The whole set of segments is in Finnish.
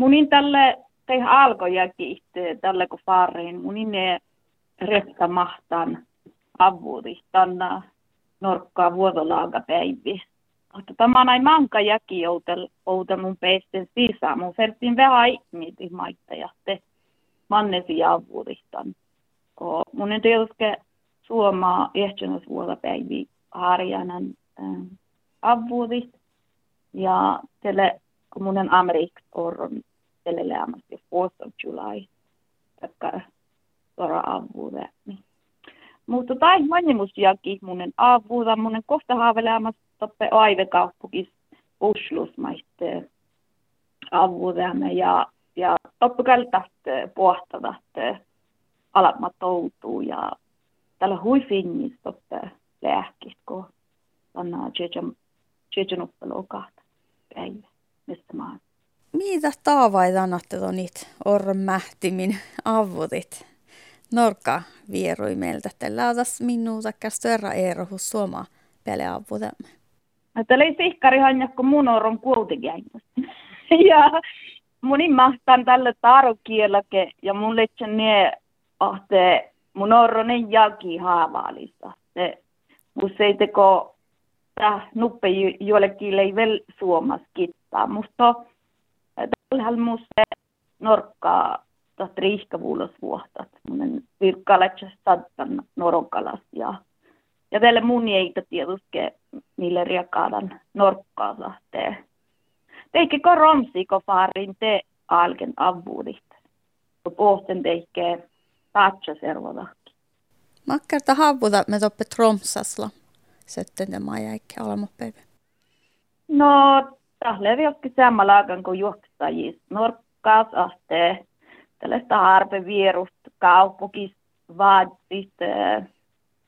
munin tälle tei alkojakin tälle kun faariin, munin ne retta mahtan avuudi tänä norkkaa vuodolaaga päivi. Mutta tämä on näin manka jäki outel mun peisten sisään. Mun fertin vähän ihmiti maitta ja te mannesi avuudistan. Mun en tietysti suomaa ehtönäs vuodapäivi harjanan äh, avuudist. Ja tälle kun mun Amerikka on tälle lämmästi 4th of July. Takkar sora avuude. Mutta tai mannimusjakin munen avuuda, munen kohta haaveleamassa toppe aivekauppukis Oslusmaitte avuudemme ja, ja toppakältät pohtavat alamma toutuu ja tällä huifinnis toppe lääkis, kun anna tjejan uppelua kahta Mitä taavaita annatte niitä orron mähtimin avutit? Norka vierui meiltä, että lautas minuuta kästöärä erohus suoma pele avutamme. Että oli sihkarihan, kun mun on kuutikäännöstä. ja mun mahtan tälle tarokielake ja mun letsän ne ahte mun orronen jaki haavaalista. Se teko tää nuppe joillekin ei vel suomas kittaa. Musta tällä musta norkkaa tahta riihkavuulos vuotta. Mun virkkalätsä sattan norokalas ja ja tälle mun ei tietysti niille riekaadan norkkaa sahtee. Teikki ko romsi ko faarin te alken avuudit. Pohten teikke tatsa servodakki. Makkarta havuda me toppe tromsasla. Sitten tämä jäikki alamopäivä. No, tahle joskin sammalaakan kuin juoksajis. Norkkaas ahtee tällaista harpevierusta kaupukis vaadit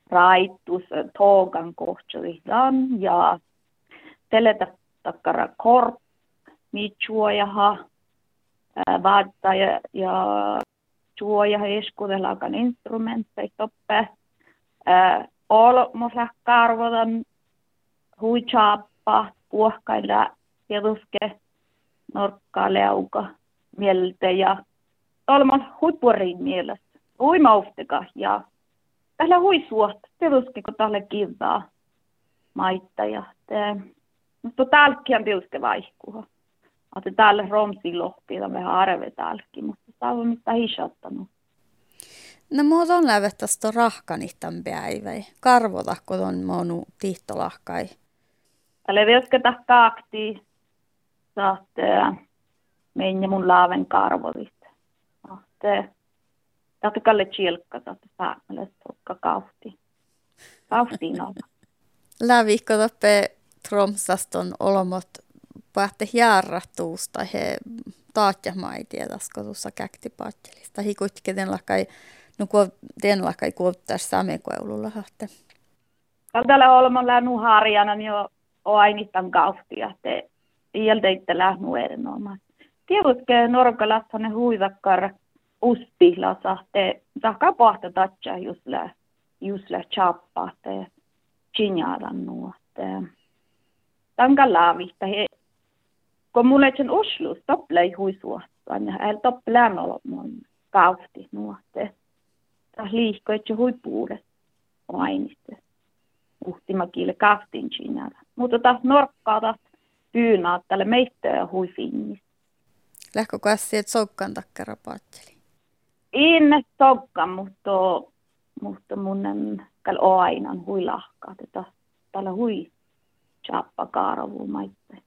raittus tågan kohtsuidan ja teletä takkara korp, mitsuojaha, vaattaa ja, ja suoja eskudelaakan instrumentteja toppe. Olmosa karvodan huichaappa, puhkailla tietysti norkkaa leuka mieltä ja olmon huippurin mielestä. Uimaufteka ja tällä huisuot, tietysti kun tällä kivaa maitta ja te, mutta täälläkin on tietysti vaihkua. Että täällä romsi lohpilla vähän arve täälläkin, mutta tämä on mitä hisattanut. No muut on lävettästä rahkanihtan päivä. Karvota, kun on monu tihtolahkai. Tällä viesketä kaakti, saatte mennä mun laaven karvolit. Saatte Tahti kalle chielkka tahti saamelle tukka kauhti. Kauhtiin olla. Lävikko toppe Tromsaston olomot pähte järrattuusta he taatja mai tiedasko tuossa käktipaattelista. Hi kuitenkin den lakai, no kun den lakai kuuttais saamenkoululla hahte. Tällä olmolla nu harjana jo ainittan kauhtia, te iältä lähnu erinomaisesti. Tiedätkö, norkalassa ne huivakkar usti la sahte tahka pahta la just la chappa te chinjadan nuotte. Tanka laavista he kun mulle sen uslus topplei huisuottaan ja el toppelään olo mun kaufti nuotte. Tah liihko etse huipuudet ainiste. Uhtimakille kaaftin chinjada. Mutta taas norkkaa taas pyynaa tälle meistä ja huifinnis. Lähkö kassi, että soukkaan takkara paatteli? inne tokka, mutta, mutta mun kal aina hui lahkaa, että tällä hui chappa kaaravu maitte.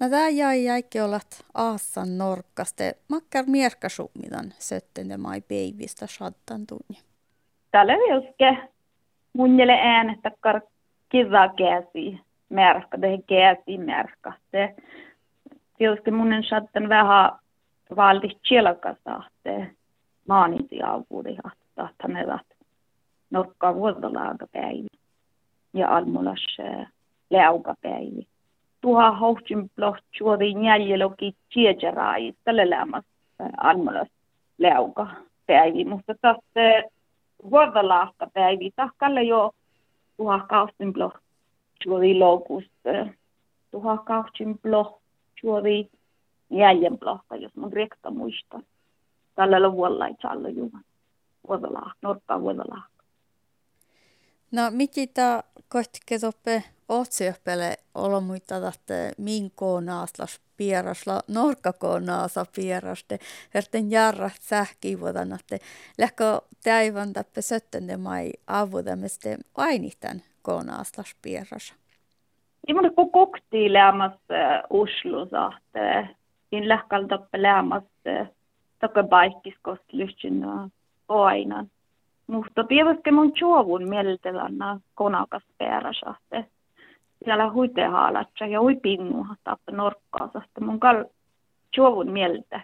No tää jäi jäikki ollat aassan norkkaste. Makkar mierkkasumidan sötten ja mai peivistä shattan tunni. Tällä juske munjele äänestä kar kiva käsi merkka, det käsi merkka. Det tietysti munnen shattan vähän valdi chielakasahte maaniti avuudihahta tahtanevat nokka vuodolaagapäivi ja almulas läugapäivi. Tuha hohtsin ploht juodi njäljeloki tiedjarai tälle lämmas almulas läugapäivi, mutta taas vuodolaagapäivi tahkalle jo tuha kaustin ploht juodi lokus tuha kaustin ploht juodi jäjen plohta, jos mun rekta muista. Tällä vuonna ei saa juman. Vuodolaa, norppa vuodolaa. No, mitä kohti toppe otsiopele olla muita että minko naaslas pierasla norkkako naasa pieraste verten jarra sähki vuodan että lähkö täivän tappe söttände mai avudamiste ainihtan konaaslas pieras. I mun ko kokti lämmas Oslo että in lähkal tappe lämmas takke baikiskost lyhtsyn ainan. Mutta pieväske mun chuovun mieltelänä konakas peräsahte. Siellä huite haalatsa ja hui pingu tappe norkkaasasta. Mun kal chuovun mieltä.